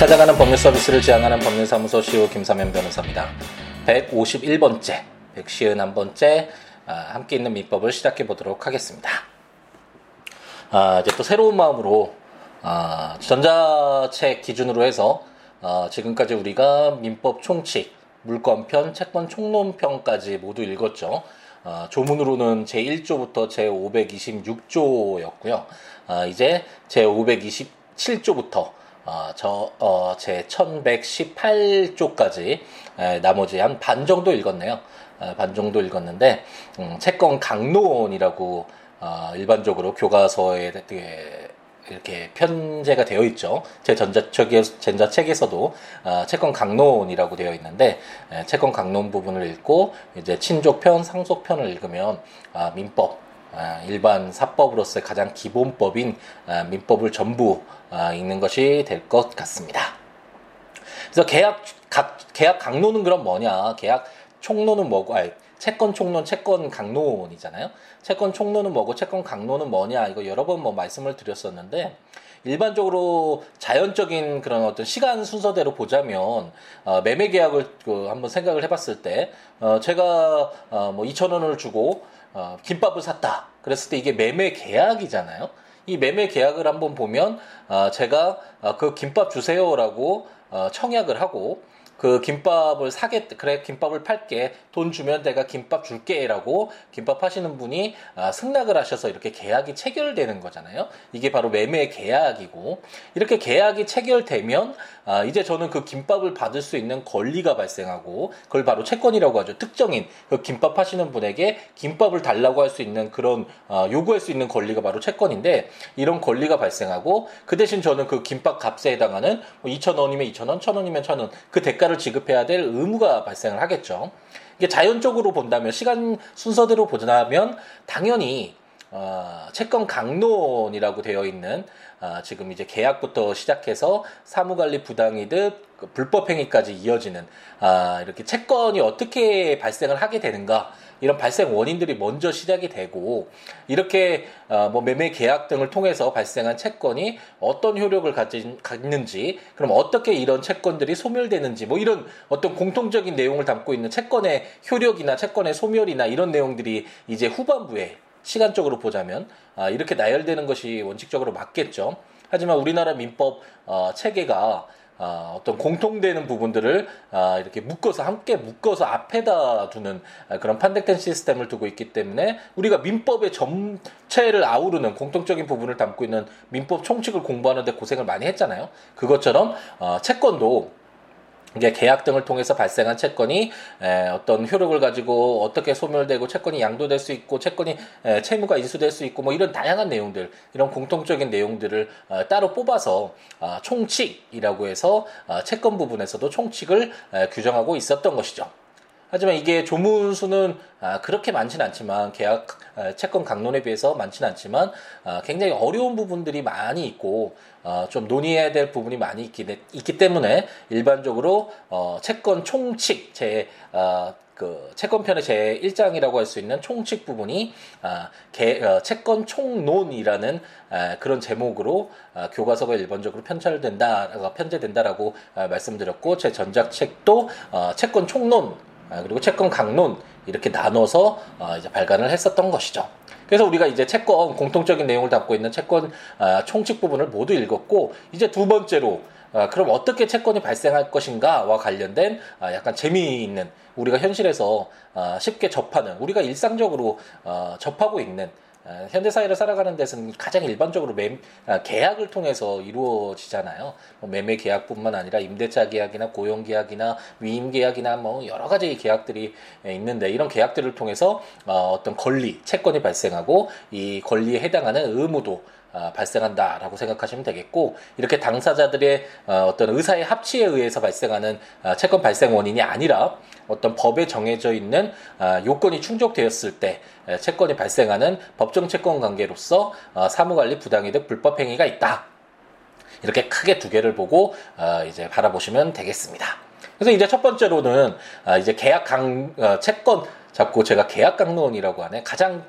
찾아가는 법률 서비스를 지향하는 법률사무소 시우 김사면 변호사입니다. 151번째, 151번째 아, 함께 있는 민법을 시작해 보도록 하겠습니다. 아, 이제 또 새로운 마음으로 아, 전자책 기준으로 해서 아, 지금까지 우리가 민법 총칙, 물권편, 채권 총론편까지 모두 읽었죠. 아, 조문으로는 제1조부터 제526조였고요. 아, 이제 제527조부터 어, 저, 어, 제 1118조까지 에, 나머지 한 반 정도 읽었네요. 에, 반 정도 읽었는데, 음, 채권 강론이라고 어, 일반적으로 교과서에 이렇게 편제가 되어 있죠. 제 전자책에, 전자책에서도 어, 채권 강론이라고 되어 있는데 에, 채권 강론 부분을 읽고 이제 친족편, 상속편을 읽으면 아, 민법 아, 일반 사법으로서의 가장 기본법인 아, 민법을 전부 아, 읽는 것이 될 것 같습니다. 그래서 계약 계약 강론은 그럼 뭐냐? 계약 총론은 뭐고? 아니, 채권 총론, 채권 강론이잖아요. 채권 총론은 뭐고, 채권 강론은 뭐냐? 이거 여러 번 뭐 말씀을 드렸었는데 일반적으로 자연적인 그런 어떤 시간 순서대로 보자면 어, 매매 계약을 그 한번 생각을 해봤을 때 어, 제가 어, 뭐 2천 원을 주고 어, 김밥을 샀다. 그랬을 때 이게 매매 계약이잖아요. 이 매매 계약을 한번 보면 어, 제가 어, 그 김밥 주세요라고 어, 청약을 하고 그 김밥을 사겠 그래 김밥을 팔게 돈 주면 내가 김밥 줄게라고 김밥 하시는 분이 아, 승낙을 하셔서 이렇게 계약이 체결되는 거잖아요. 이게 바로 매매 계약이고 이렇게 계약이 체결되면 아, 이제 저는 그 김밥을 받을 수 있는 권리가 발생하고 그걸 바로 채권이라고 하죠. 특정인 그 김밥 하시는 분에게 김밥을 달라고 할 수 있는 그런 아, 요구할 수 있는 권리가 바로 채권인데 이런 권리가 발생하고 그 대신 저는 그 김밥 값에 해당하는 뭐 2,000원이면 2,000원, 1,000원이면 1,000원 그 대가 대가를 지급해야 될 의무가 발생을 하겠죠. 이게 자연적으로 본다면 시간 순서대로 보자면 당연히 어, 채권 강론이라고 되어 있는 어, 지금 이제 계약부터 시작해서 사무관리 부당이득 그 불법행위까지 이어지는 아, 이렇게 채권이 어떻게 발생을 하게 되는가 이런 발생 원인들이 먼저 시작이 되고 이렇게 어, 뭐 매매 계약 등을 통해서 발생한 채권이 어떤 효력을 가진, 갖는지 그럼 어떻게 이런 채권들이 소멸되는지 뭐 이런 어떤 공통적인 내용을 담고 있는 채권의 효력이나 채권의 소멸이나 이런 내용들이 이제 후반부에 시간적으로 보자면 아, 이렇게 나열되는 것이 원칙적으로 맞겠죠. 하지만 우리나라 민법 어, 체계가 어, 어떤 공통되는 부분들을 어, 이렇게 묶어서 함께 묶어서 앞에다 두는 어, 그런 판택된 시스템을 두고 있기 때문에 우리가 민법의 전체를 아우르는 공통적인 부분을 담고 있는 민법 총칙을 공부하는데 고생을 많이 했잖아요. 그것처럼 어, 채권도 이게 계약 등을 통해서 발생한 채권이 에, 어떤 효력을 가지고 어떻게 소멸되고 채권이 양도될 수 있고 채권이 에, 채무가 인수될 수 있고 뭐 이런 다양한 내용들 이런 공통적인 내용들을 어, 따로 뽑아서 어, 총칙이라고 해서 어, 채권 부분에서도 총칙을 에, 규정하고 있었던 것이죠. 하지만 이게 조문 수는 아, 그렇게 많지는 않지만 계약 아, 채권 강론에 비해서 많지는 않지만 아, 굉장히 어려운 부분들이 많이 있고 어, 좀 논의해야 될 부분이 많이 있기, 때문에 일반적으로 어, 채권 총칙 제 어, 그 채권편의 제 1장이라고 할 수 있는 총칙 부분이 아, 개, 어, 채권 총론이라는 아, 그런 제목으로 아, 교과서가 일반적으로 편찬된다, 편제된다라고 아, 말씀드렸고 제 전작 책도 어, 채권 총론 아, 그리고 채권 강론 이렇게 나눠서 어, 이제 발간을 했었던 것이죠. 그래서 우리가 이제 채권 공통적인 내용을 담고 있는 채권 아, 총칙 부분을 모두 읽었고 이제 두 번째로 아, 그럼 어떻게 채권이 발생할 것인가와 관련된 약간 재미있는 우리가 현실에서 쉽게 접하는 우리가 일상적으로 어, 접하고 있는 아, 현대 사회를 살아가는 데서는 가장 일반적으로 매, 아, 계약을 통해서 이루어지잖아요. 뭐 매매 계약뿐만 아니라 임대차 계약이나 고용 계약이나 위임 계약이나 뭐 여러 가지 계약들이 있는데 이런 계약들을 통해서 어, 어떤 권리, 채권이 발생하고 이 권리에 해당하는 의무도 어, 발생한다라고 생각하시면 되겠고 이렇게 당사자들의 어, 어떤 의사의 합치에 의해서 발생하는 어, 채권 발생 원인이 아니라 어떤 법에 정해져 있는 어, 요건이 충족되었을 때 채권이 발생하는 법정 채권 관계로서 어, 사무관리 부당이득 불법 행위가 있다. 이렇게 크게 두 개를 보고 어, 이제 바라보시면 되겠습니다. 그래서 이제 첫 번째로는 이제 계약 강 채권 잡고 제가 계약 강론이라고 하네 가장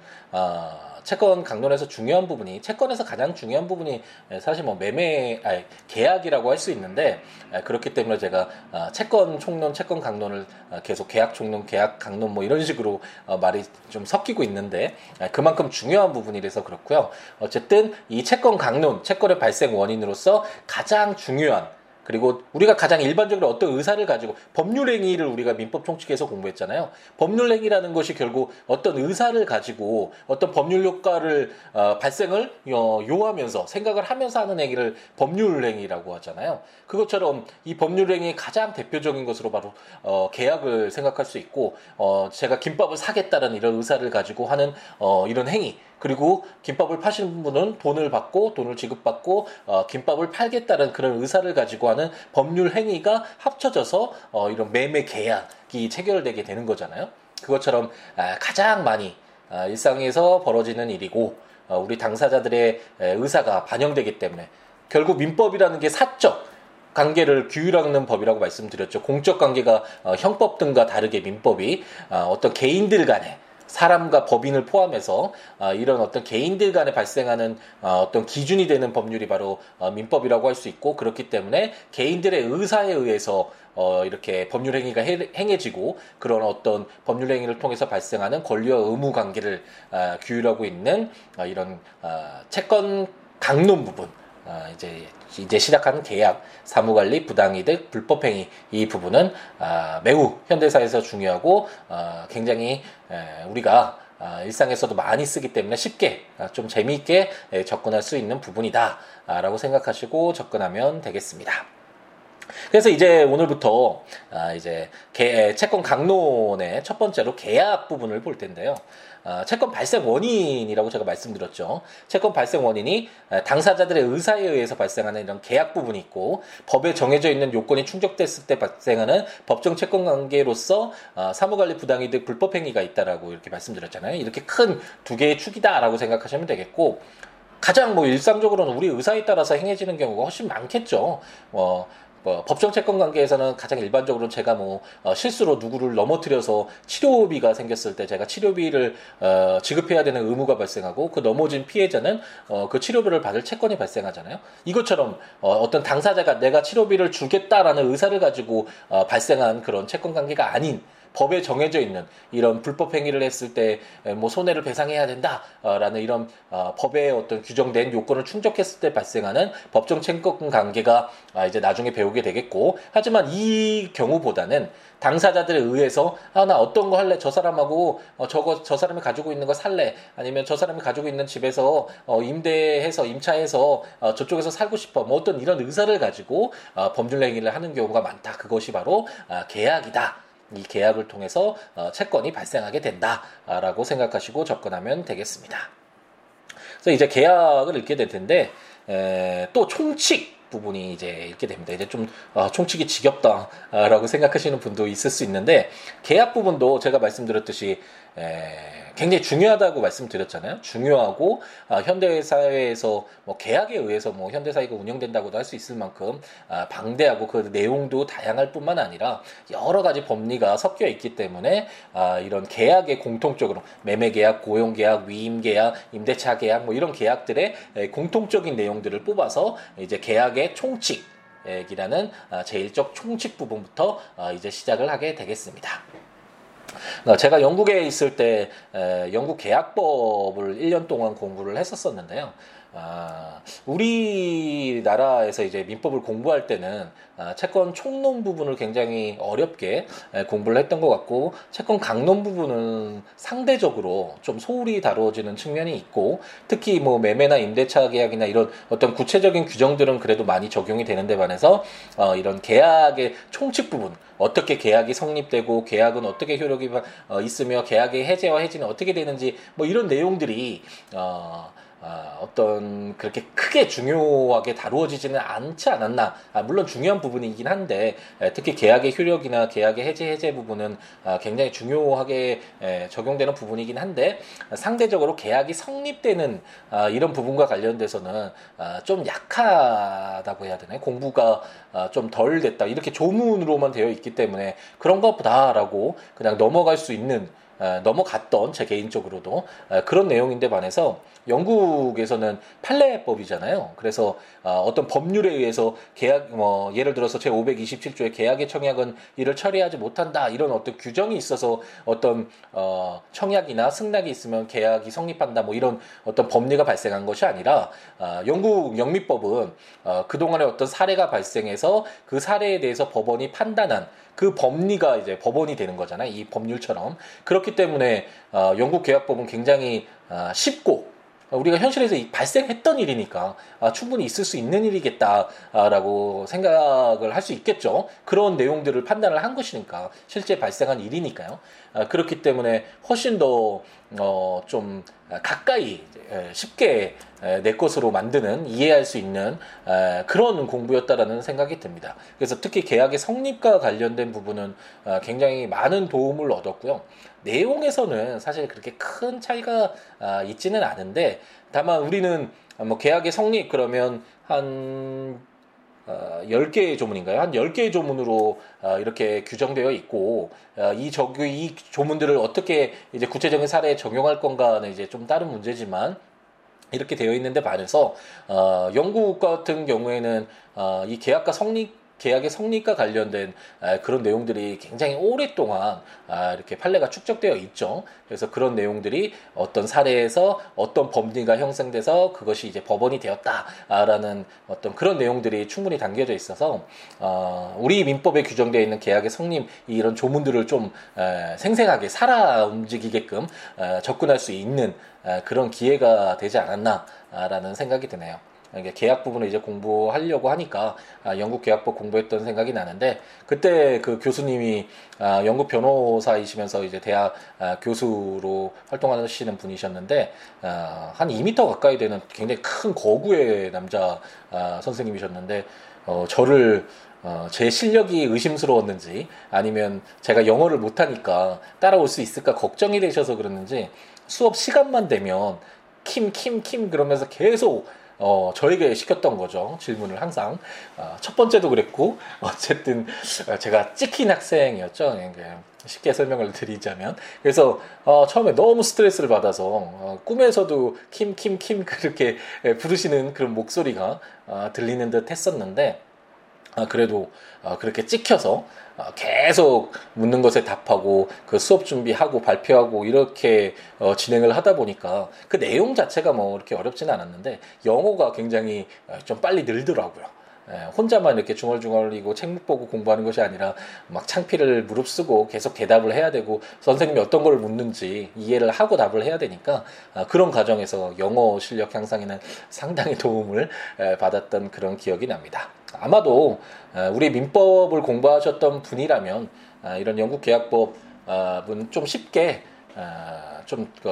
채권 강론에서 중요한 부분이 채권에서 가장 중요한 부분이 사실 뭐 매매 아니, 계약이라고 할 수 있는데 그렇기 때문에 제가 어, 채권 총론, 채권 강론을 어, 계속 계약 총론, 계약 강론 뭐 이런 식으로 어, 말이 좀 섞이고 있는데 그만큼 중요한 부분이라서 그렇고요. 어쨌든 이 채권 강론, 채권의 발생 원인으로서 가장 중요한 그리고 우리가 가장 일반적으로 어떤 의사를 가지고 법률행위를 우리가 민법 총칙에서 공부했잖아요. 법률행위라는 것이 결국 어떤 의사를 가지고 어떤 법률 효과를 어, 발생을 어, 요하면서 생각을 하면서 하는 행위를 법률행위라고 하잖아요. 그것처럼 이 법률행위의 가장 대표적인 것으로 바로 어, 계약을 생각할 수 있고 어, 제가 김밥을 사겠다는 이런 의사를 가지고 하는 어, 이런 행위 그리고 김밥을 파시는 분은 돈을 받고 돈을 지급받고 어, 김밥을 팔겠다는 그런 의사를 가지고 하는 법률 행위가 합쳐져서 어, 이런 매매 계약이 체결되게 되는 거잖아요. 그것처럼 아, 가장 많이 아, 일상에서 벌어지는 일이고 어, 우리 당사자들의 의사가 반영되기 때문에 결국 민법이라는 게 사적 관계를 규율하는 법이라고 말씀드렸죠. 공적 관계가 어, 형법 등과 다르게 민법이 어, 어떤 개인들 간에 사람과 법인을 포함해서 어, 이런 어떤 개인들 간에 발생하는 어, 어떤 기준이 되는 법률이 바로 어, 민법이라고 할 수 있고 그렇기 때문에 개인들의 의사에 의해서 어, 이렇게 법률 행위가 행해지고 그런 어떤 법률 행위를 통해서 발생하는 권리와 의무 관계를 어, 규율하고 있는 어, 이런 어, 채권 강론 부분 어, 이제 이제 시작하는 계약, 사무관리, 부당이득, 불법행위 이 부분은 어, 매우 현대사에서 중요하고 어, 굉장히 에, 우리가 어, 일상에서도 많이 쓰기 때문에 쉽게 어, 좀 재미있게 에, 접근할 수 있는 부분이다라고 생각하시고 접근하면 되겠습니다. 그래서 이제 오늘부터 아, 이제 개, 채권 강론의 첫 번째로 계약 부분을 볼 텐데요. 아, 채권 발생 원인이라고 제가 말씀드렸죠. 채권 발생 원인이 당사자들의 의사에 의해서 발생하는 이런 계약 부분이 있고 법에 정해져 있는 요건이 충족됐을 때 발생하는 법정 채권 관계로서 아, 사무관리 부당이득 불법 행위가 있다라고 이렇게 말씀드렸잖아요. 이렇게 큰 두 개의 축이다라고 생각하시면 되겠고 가장 뭐 일상적으로는 우리 의사에 따라서 행해지는 경우가 훨씬 많겠죠. 뭐 뭐 법정 채권 관계에서는 가장 일반적으로 제가 뭐 어, 실수로 누구를 넘어뜨려서 치료비가 생겼을 때 제가 치료비를 어, 지급해야 되는 의무가 발생하고 그 넘어진 피해자는 어, 그 치료비를 받을 채권이 발생하잖아요. 이것처럼 어, 어떤 당사자가 내가 치료비를 주겠다라는 의사를 가지고 어, 발생한 그런 채권 관계가 아닌 법에 정해져 있는 이런 불법 행위를 했을 때 뭐 손해를 배상해야 된다라는 이런 어, 법에 어떤 규정된 요건을 충족했을 때 발생하는 법정 채권 관계가 아, 이제 나중에 배우게 되겠고 하지만 이 경우보다는 당사자들에 의해서 아 나 어떤 거 할래? 저 사람하고 어, 저거 저 사람이 가지고 있는 거 살래? 아니면 저 사람이 가지고 있는 집에서 어, 임대해서 임차해서 어, 저쪽에서 살고 싶어? 뭐 어떤 이런 의사를 가지고 어, 법률 행위를 하는 경우가 많다. 그것이 바로 아, 계약이다. 이 계약을 통해서 어, 채권이 발생하게 된다라고 생각하시고 접근하면 되겠습니다. 그래서 이제 계약을 읽게 될 텐데 에, 또 총칙 부분이 이제 읽게 됩니다. 이제 좀 어, 총칙이 지겹다라고 생각하시는 분도 있을 수 있는데 계약 부분도 제가 말씀드렸듯이 에, 굉장히 중요하다고 말씀드렸잖아요. 중요하고 아, 현대 사회에서 뭐 계약에 의해서 뭐 현대 사회가 운영된다고도 할 수 있을 만큼 아, 방대하고 그 내용도 다양할 뿐만 아니라 여러 가지 법리가 섞여 있기 때문에 아, 이런 계약의 공통적으로 매매 계약, 고용 계약, 위임 계약, 임대차 계약 뭐 이런 계약들의 공통적인 내용들을 뽑아서 이제 계약의 총칙 이라는 아, 제일적 총칙 부분부터 아, 이제 시작을 하게 되겠습니다. 어, 제가 영국에 있을 때 영국 계약법을 1년 동안 공부를 했었었는데요. 아, 우리나라에서 이제 민법을 공부할 때는 아, 채권 총론 부분을 굉장히 어렵게 에, 공부를 했던 것 같고 채권 강론 부분은 상대적으로 좀 소홀히 다루어지는 측면이 있고 특히 뭐 매매나 임대차 계약이나 이런 어떤 구체적인 규정들은 그래도 많이 적용이 되는데 반해서 어, 이런 계약의 총칙 부분 어떻게 계약이 성립되고 계약은 어떻게 효력이 어, 있으며 계약의 해제와 해지는 어떻게 되는지 뭐 이런 내용들이 어, 아, 어떤 그렇게 크게 중요하게 다루어지지는 않지 않았나. 아, 물론 중요한 부분이긴 한데 에, 특히 계약의 효력이나 계약의 해제 해제 부분은 아, 굉장히 중요하게 에, 적용되는 부분이긴 한데 상대적으로 계약이 성립되는 아, 이런 부분과 관련돼서는 아, 좀 약하다고 해야 되나요? 공부가 아, 좀덜 됐다. 이렇게 조문으로만 되어 있기 때문에 그런 것보다라고 그냥 넘어갈 수 있는 넘어갔던 제 개인적으로도 그런 내용인데 반해서 영국에서는 판례법이잖아요. 그래서 어, 어떤 법률에 의해서 계약 뭐 예를 들어서 제 527조의 계약의 청약은 이를 처리하지 못한다 이런 어떤 규정이 있어서 어떤 어, 청약이나 승낙이 있으면 계약이 성립한다 뭐 이런 어떤 법리가 발생한 것이 아니라 어, 영국 영미법은 어, 그동안에 어떤 사례가 발생해서 그 사례에 대해서 법원이 판단한 그 법리가 이제 법원이 되는 거잖아요. 이 법률처럼 그렇기 때문에 어, 영국 계약법은 굉장히 어, 쉽고 우리가 현실에서 발생했던 일이니까 아, 충분히 있을 수 있는 일이겠다라고 생각을 할 수 있겠죠. 그런 내용들을 판단을 한 것이니까 실제 발생한 일이니까요. 아, 그렇기 때문에 훨씬 더 어, 좀 가까이 쉽게 내 것으로 만드는 이해할 수 있는 그런 공부였다라는 생각이 듭니다. 그래서 특히 계약의 성립과 관련된 부분은 어, 굉장히 많은 도움을 얻었고요. 내용에서는 사실 그렇게 큰 차이가 아, 있지는 않은데 다만 우리는 뭐 계약의 성립 그러면 한 어, 10개의 조문인가요? 한 10개의 조문으로 어, 이렇게 규정되어 있고 어, 이 적유 이 조문들을 어떻게 이제 구체적인 사례에 적용할 건가는 이제 좀 다른 문제지만 이렇게 되어 있는데 반해서 어, 영국 같은 경우에는 어, 이 계약과 성립 계약의 성립과 관련된 그런 내용들이 굉장히 오랫동안 아, 이렇게 판례가 축적되어 있죠. 그래서 그런 내용들이 어떤 사례에서 어떤 법리가 형성돼서 그것이 이제 법원이 되었다라는 어떤 그런 내용들이 충분히 담겨져 있어서 어, 우리 민법에 규정되어 있는 계약의 성립 이런 조문들을 좀 생생하게 살아 움직이게끔 접근할 수 있는 그런 기회가 되지 않았나라는 생각이 드네요. 계약 부분을 이제 공부하려고 하니까 아, 영국 계약법 공부했던 생각이 나는데 그때 그 교수님이 아, 영국 변호사이시면서 이제 대학 아, 교수로 활동하시는 분이셨는데 아, 한 2미터 가까이 되는 굉장히 큰 거구의 남자 아, 선생님이셨는데 어, 저를 어, 제 실력이 의심스러웠는지 아니면 제가 영어를 못하니까 따라올 수 있을까 걱정이 되셔서 그랬는지 수업 시간만 되면 킴, 킴, 킴 그러면서 계속 어, 저에게 시켰던 거죠. 질문을 항상. 어, 첫 번째도 그랬고, 어쨌든 제가 찍힌 학생이었죠. 쉽게 설명을 드리자면. 그래서 어, 처음에 너무 스트레스를 받아서 어, 꿈에서도 킴, 킴, 킴 그렇게 부르시는 그런 목소리가 어, 들리는 듯 했었는데, 아, 그래도 아, 그렇게 찍혀서 아, 계속 묻는 것에 답하고 그 수업 준비하고 발표하고 이렇게 어, 진행을 하다 보니까 그 내용 자체가 뭐 이렇게 어렵지는 않았는데 영어가 굉장히 어, 좀 빨리 늘더라고요. 예, 혼자만 이렇게 중얼중얼이고 책못 보고 공부하는 것이 아니라 막 창피를 무릅쓰고 계속 대답을 해야 되고 선생님이 어떤 걸 묻는지 이해를 하고 답을 해야 되니까 아, 그런 과정에서 영어 실력 향상에는 상당히 도움을 받았던 그런 기억이 납니다. 아마도 우리 민법을 공부하셨던 분이라면 아, 이런 영국 계약법은 좀 쉽게 좀 그,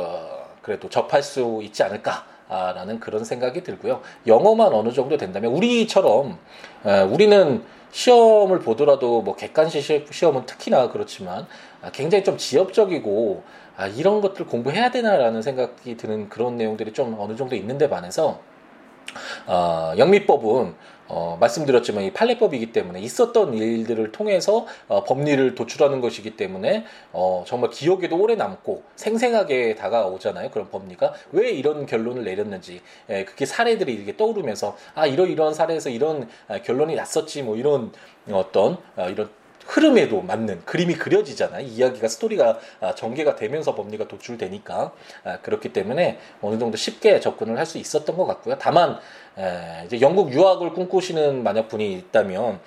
그래도 접할 수 있지 않을까. 라는 그런 생각이 들고요. 영어만 어느 정도 된다면 우리처럼 우리는 시험을 보더라도 뭐 객관식 시험은 특히나 그렇지만 아, 굉장히 좀 지엽적이고 아, 이런 것들 공부해야 되나라는 생각이 드는 그런 내용들이 좀 어느 정도 있는데 반해서 어, 영미법은 어, 말씀드렸지만 이 판례법이기 때문에 있었던 일들을 통해서 어, 법리를 도출하는 것이기 때문에 어, 정말 기억에도 오래 남고 생생하게 다가오잖아요. 그런 법리가 왜 이런 결론을 내렸는지 예, 그게 사례들이 이렇게 떠오르면서 아 이런 이런 사례에서 이런 아, 결론이 났었지 뭐 이런 어떤 어, 이런 흐름에도 맞는 그림이 그려지잖아요. 이야기가 스토리가 아, 전개가 되면서 법리가 도출되니까 아, 그렇기 때문에 어느 정도 쉽게 접근을 할 수 있었던 것 같고요. 다만 이제 영국 유학을 꿈꾸시는 만약 분이 있다면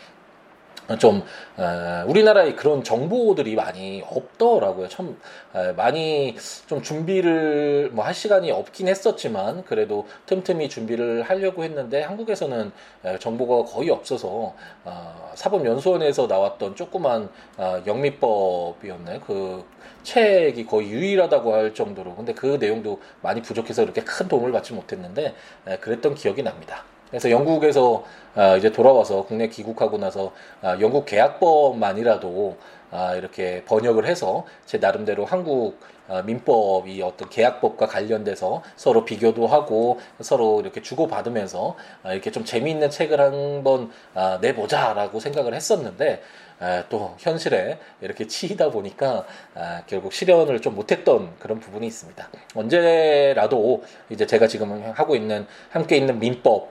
좀 에, 우리나라에 그런 정보들이 많이 없더라고요. 참 에, 많이 좀 준비를 뭐 할 시간이 없긴 했었지만 그래도 틈틈이 준비를 하려고 했는데 한국에서는 에, 정보가 거의 없어서 어, 사법연수원에서 나왔던 조그만 어, 영미법이었네. 그 책이 거의 유일하다고 할 정도로 근데 그 내용도 많이 부족해서 이렇게 큰 도움을 받지 못했는데 에, 그랬던 기억이 납니다. 그래서 영국에서 아, 이제 돌아와서 국내 귀국하고 나서 아, 영국 계약법만이라도 아, 이렇게 번역을 해서 제 나름대로 한국 민법이 어떤 계약법과 관련돼서 서로 비교도 하고 서로 이렇게 주고받으면서 이렇게 좀 재미있는 책을 한번 내보자라고 생각을 했었는데 또 현실에 이렇게 치이다 보니까 결국 실현을 좀 못했던 그런 부분이 있습니다. 언제라도 이제 제가 지금 하고 있는 함께 있는 민법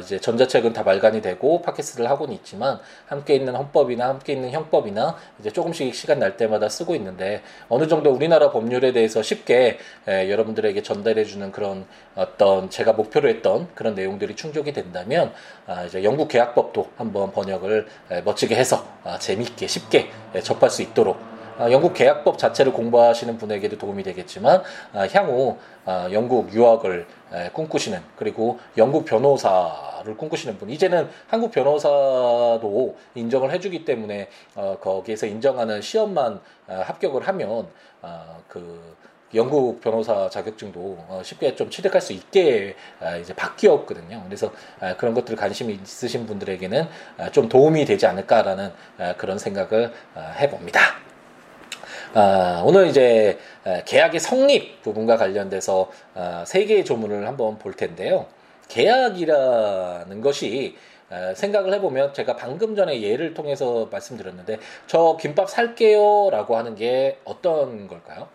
이제 전자책은 다 발간이 되고 팟캐스트를 하고는 있지만 함께 있는 헌법이나 함께 있는 형법이나 이제 조금씩 시간 날 때마다 쓰고 있는데 어느 정도 우리나라 법률에 대해서 쉽게 여러분들에게 전달해 주는 그런 어떤 제가 목표로 했던 그런 내용들이 충족이 된다면 아, 이제 영국 계약법도 한번 번역을 멋지게 해서 아, 재미있게 쉽게 접할 수 있도록 아, 영국 계약법 자체를 공부하시는 분에게도 도움이 되겠지만 향후 영국 유학을 꿈꾸시는 그리고 영국 변호사를 꿈꾸시는 분 이제는 한국 변호사도 인정을 해주기 때문에 어, 거기에서 인정하는 시험만 합격을 하면 그 영국 변호사 자격증도 어, 쉽게 좀 취득할 수 있게 아, 이제 바뀌었거든요. 그래서 아, 그런 것들 관심이 있으신 분들에게는 아, 좀 도움이 되지 않을까라는 그런 생각을 해봅니다. 오늘 이제 계약의 성립 부분과 관련돼서 세 개의 조문을 한번 볼 텐데요. 계약이라는 것이 생각을 해보면 제가 방금 전에 예를 통해서 말씀드렸는데 저 김밥 살게요라고 하는 게 어떤 걸까요?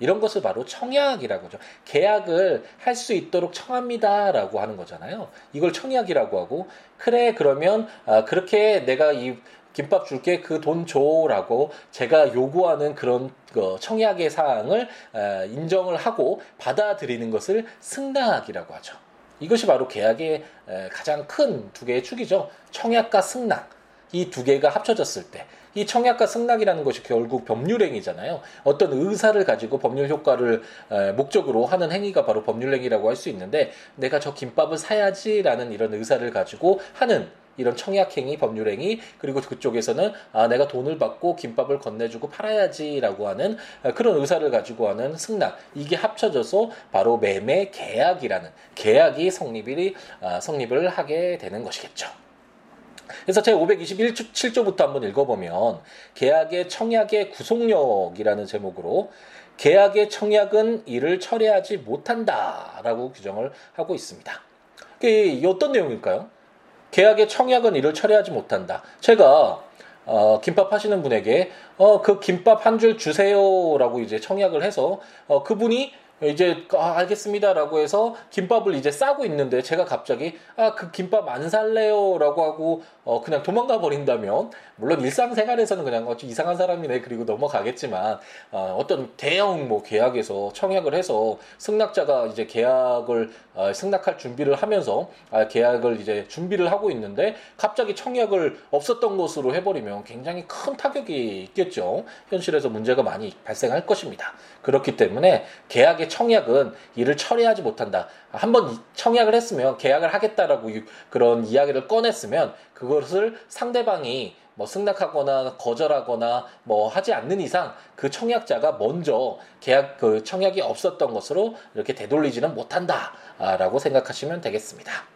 이런 것을 바로 청약이라고 하죠. 계약을 할 수 있도록 청합니다라고 하는 거잖아요. 이걸 청약이라고 하고 그래 그러면 아, 그렇게 내가 이 김밥 줄게 그 돈 줘라고 제가 요구하는 그런 그 청약의 사항을 아, 인정을 하고 받아들이는 것을 승낙이라고 하죠. 이것이 바로 계약의 가장 큰 두 개의 축이죠. 청약과 승낙. 이 두 개가 합쳐졌을 때 이 청약과 승낙이라는 것이 결국 법률행위잖아요. 어떤 의사를 가지고 법률 효과를 목적으로 하는 행위가 바로 법률행위라고 할 수 있는데 내가 저 김밥을 사야지라는 이런 의사를 가지고 하는 이런 청약행위, 법률행위, 그리고 그쪽에서는 아, 내가 돈을 받고 김밥을 건네주고 팔아야지라고 하는 그런 의사를 가지고 하는 승낙. 이게 합쳐져서 바로 매매 계약이라는 계약이 성립이, 아, 성립을 하게 되는 것이겠죠. 그래서 제 521조부터 한번 읽어보면 계약의 청약의 구속력이라는 제목으로 계약의 청약은 이를 철회하지 못한다라고 규정을 하고 있습니다. 이게 어떤 내용일까요? 계약의 청약은 이를 철회하지 못한다. 제가 어, 김밥 하시는 분에게 어, 그 김밥 한 줄 주세요라고 이제 청약을 해서 어, 그분이 이제 아, 알겠습니다라고 해서 김밥을 이제 싸고 있는데 제가 갑자기 아 그 김밥 안 살래요라고 하고 어 그냥 도망가 버린다면 물론 일상생활에서는 그냥 어 이상한 사람이네 그리고 넘어가겠지만 어 어떤 대형 뭐 계약에서 청약을 해서 승낙자가 이제 계약을 어 승낙할 준비를 하면서 아 계약을 이제 준비를 하고 있는데 갑자기 청약을 없었던 것으로 해버리면 굉장히 큰 타격이 있겠죠. 현실에서 문제가 많이 발생할 것입니다. 그렇기 때문에 계약의 청약은 이를 처리하지 못한다. 한번 청약을 했으면 계약을 하겠다라고 그런 이야기를 꺼냈으면 그것을 상대방이 뭐 승낙하거나 거절하거나 뭐 하지 않는 이상 그 청약자가 먼저 계약 그 청약이 없었던 것으로 이렇게 되돌리지는 못한다라고 생각하시면 되겠습니다.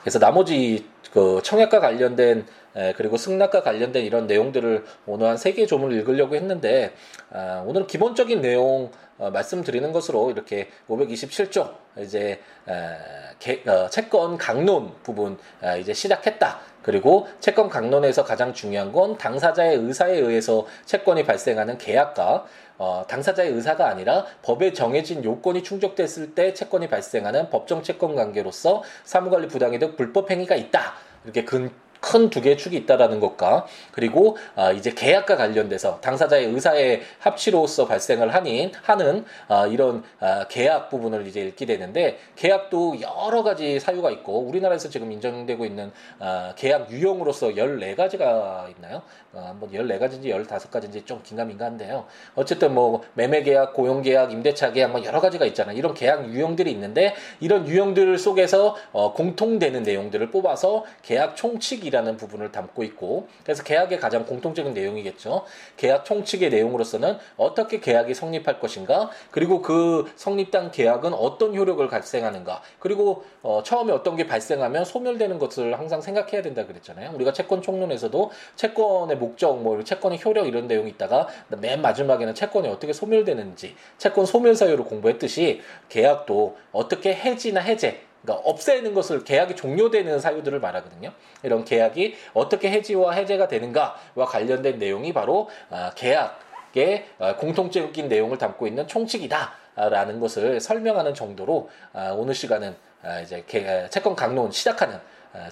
그래서 나머지 그 청약과 관련된 에, 그리고 승낙과 관련된 이런 내용들을 오늘 한 세 개 조문을 읽으려고 했는데 아, 오늘은 기본적인 내용 어, 말씀드리는 것으로 이렇게 527조 이제 에, 개, 어, 채권 강론 부분 아, 이제 시작했다. 그리고 채권 강론에서 가장 중요한 건 당사자의 의사에 의해서 채권이 발생하는 계약과 어, 당사자의 의사가 아니라 법에 정해진 요건이 충족됐을 때 채권이 발생하는 법정 채권 관계로서 사무관리 부당이 등 불법 행위가 있다. 이렇게 근 큰 두 개의 축이 있다라는 것과 그리고 아, 이제 계약과 관련돼서 당사자의 의사의 합치로서 발생을 하는 하는 아, 이런 아, 계약 부분을 이제 읽게 되는데 계약도 여러 가지 사유가 있고 우리나라에서 지금 인정되고 있는 아, 계약 유형으로서 14가지가 있나요? 어, 한번 14가지인지 15가지인지 좀 긴가민가한데요. 어쨌든 뭐 매매 계약, 고용 계약, 임대차 계약 뭐 여러 가지가 있잖아요. 이런 계약 유형들이 있는데 이런 유형들 속에서 어, 공통되는 내용들을 뽑아서 계약 총칙이 라는 부분을 담고 있고 그래서 계약의 가장 공통적인 내용이겠죠. 계약 총칙의 내용으로서는 어떻게 계약이 성립할 것인가 그리고 그 성립된 계약은 어떤 효력을 발생하는가 그리고 어, 처음에 어떤 게 발생하면 소멸되는 것을 항상 생각해야 된다 그랬잖아요. 우리가 채권 총론에서도 채권의 목적, 뭐 채권의 효력 이런 내용이 있다가 맨 마지막에는 채권이 어떻게 소멸되는지 채권 소멸 사유를 공부했듯이 계약도 어떻게 해지나 해제 그러니까 없애는 것을 계약이 종료되는 사유들을 말하거든요. 이런 계약이 어떻게 해지와 해제가 되는가와 관련된 내용이 바로 아, 계약의 아, 공통적인 내용을 담고 있는 총칙이다라는 것을 설명하는 정도로 아, 오늘 시간은 이제 채권 강론 시작하는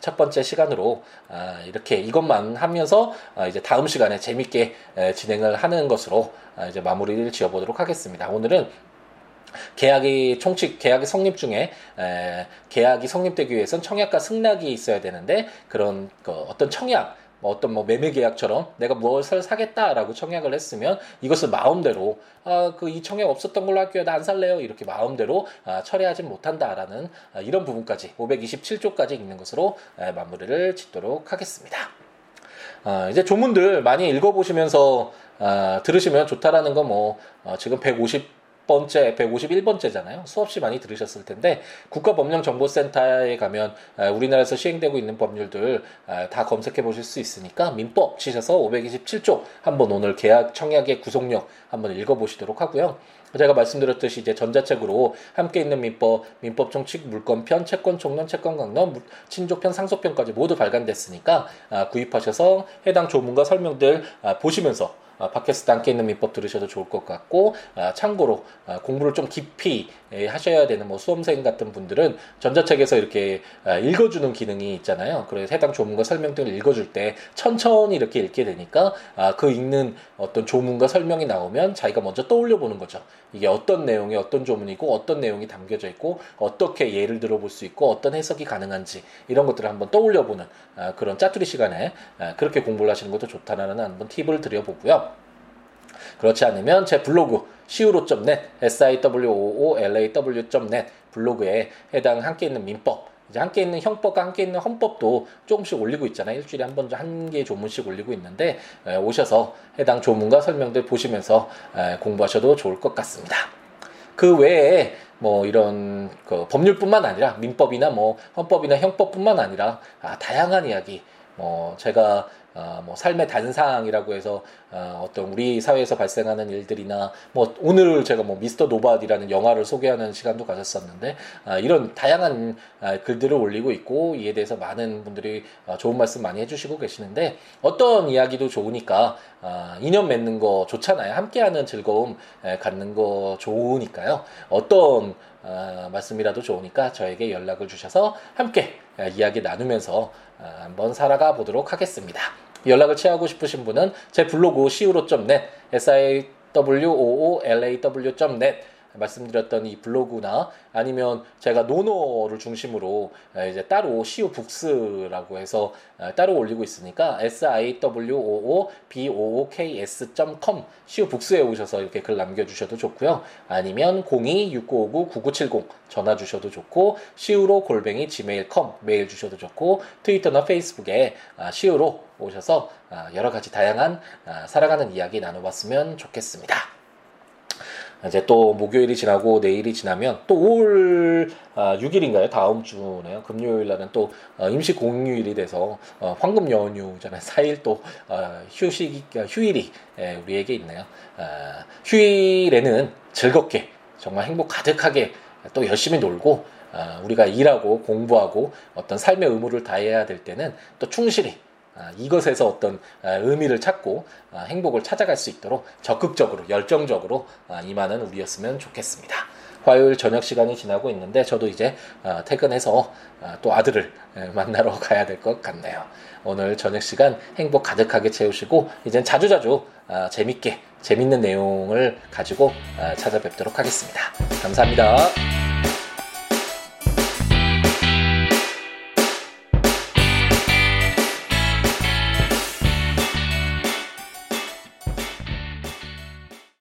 첫 번째 시간으로 이렇게 이것만 하면서 이제 다음 시간에 재밌게 진행을 하는 것으로 이제 마무리를 지어보도록 하겠습니다. 오늘은 계약이 총칙 계약이 성립 중에 에, 계약이 성립되기 위해선 청약과 승낙이 있어야 되는데 그런 그 어떤 청약 뭐 어떤 뭐 매매 계약처럼 내가 무엇을 사겠다라고 청약을 했으면 이것을 마음대로 아 그 이 청약 없었던 걸로 할게요 나 안 살래요 이렇게 마음대로 아, 처리하지 못한다라는 아, 이런 부분까지 527조까지 있는 것으로 에, 마무리를 짓도록 하겠습니다. 아, 이제 조문들 많이 읽어보시면서 아, 들으시면 좋다라는 거뭐 어, 지금 150 번째 151번째잖아요. 수없이 많이 들으셨을 텐데 국가법령정보센터에 가면 우리나라에서 시행되고 있는 법률들 다 검색해 보실 수 있으니까 민법 치셔서 527조 한번 오늘 계약 청약의 구속력 한번 읽어 보시도록 하고요. 제가 말씀드렸듯이 이제 전자책으로 함께 있는 민법, 민법 총칙, 물권편, 채권 총론, 채권 강론, 친족편, 상속편까지 모두 발간됐으니까 아, 구입하셔서 해당 조문과 설명들 아, 보시면서 아, 팟캐스트 함께 있는 민법 들으셔도 좋을 것 같고 아, 참고로 아, 공부를 좀 깊이 예, 하셔야 되는 뭐 수험생 같은 분들은 전자책에서 이렇게 읽어주는 기능이 있잖아요. 그래서 해당 조문과 설명 등을 읽어줄 때 천천히 이렇게 읽게 되니까 그 읽는 어떤 조문과 설명이 나오면 자기가 먼저 떠올려 보는 거죠. 이게 어떤 내용이 어떤 조문이고 어떤 내용이 담겨져 있고 어떻게 예를 들어볼 수 있고 어떤 해석이 가능한지 이런 것들을 한번 떠올려 보는 그런 짜투리 시간에 그렇게 공부를 하시는 것도 좋다라는 한번 팁을 드려보고요. 그렇지 않으면 제 블로그 siwo.net siwoolaw.net 블로그에 해당 함께 읽는 민법 이제 함께 읽는 형법과 함께 읽는 헌법도 조금씩 올리고 있잖아요. 일주일에 한 번 한 개 조문씩 올리고 있는데 에, 오셔서 해당 조문과 설명들 보시면서 에, 공부하셔도 좋을 것 같습니다. 그 외에 뭐 이런 그 법률뿐만 아니라 민법이나 뭐 헌법이나 형법뿐만 아니라 아, 다양한 이야기 뭐 제가 어, 뭐 삶의 단상이라고 해서 어, 어떤 우리 사회에서 발생하는 일들이나 뭐 오늘 제가 뭐 미스터 노바디라는 영화를 소개하는 시간도 가졌었는데 아, 이런 다양한 아, 글들을 올리고 있고 이에 대해서 많은 분들이 아, 좋은 말씀 많이 해주시고 계시는데 어떤 이야기도 좋으니까 아, 인연 맺는 거 좋잖아요. 함께하는 즐거움 에, 갖는 거 좋으니까요. 어떤 아, 말씀이라도 좋으니까 저에게 연락을 주셔서 함께 아, 이야기 나누면서 아, 한번 살아가 보도록 하겠습니다. 연락을 취하고 싶으신 분은 제 블로그 siwo.net, siwoolaw.net 말씀드렸던 이 블로그나 아니면 제가 논어를 중심으로 이제 따로 시우 북스라고 해서 따로 올리고 있으니까 s i w o o b o o k s.com 시우 북스에 오셔서 이렇게 글 남겨주셔도 좋고요. 아니면 02-6959-9970 전화 주셔도 좋고 시우로 골뱅이 gmail.com 메일 주셔도 좋고 트위터나 페이스북에 시우로 오셔서 여러 가지 다양한 살아가는 이야기 나눠봤으면 좋겠습니다. 이제 또 목요일이 지나고 내일이 지나면 또 5월 아, 6일인가요? 다음 주네요. 금요일 날은 또 어, 임시 공휴일이 돼서 어, 황금 연휴잖아요. 4일 또 어, 휴식 어, 휴일이 예, 우리에게 있네요. 아, 휴일에는 즐겁게 정말 행복 가득하게 또 열심히 놀고 아, 우리가 일하고 공부하고 어떤 삶의 의무를 다해야 될 때는 또 충실히 아, 이것에서 어떤 아, 의미를 찾고 아, 행복을 찾아갈 수 있도록 적극적으로 열정적으로 임하는 우리였으면 좋겠습니다. 화요일 저녁 시간이 지나고 있는데 저도 이제 퇴근해서 또 아들을 만나러 가야 될 것 같네요. 오늘 저녁 시간 행복 가득하게 채우시고 이젠 자주자주 재밌게 재밌는 내용을 가지고 찾아뵙도록 하겠습니다. 감사합니다.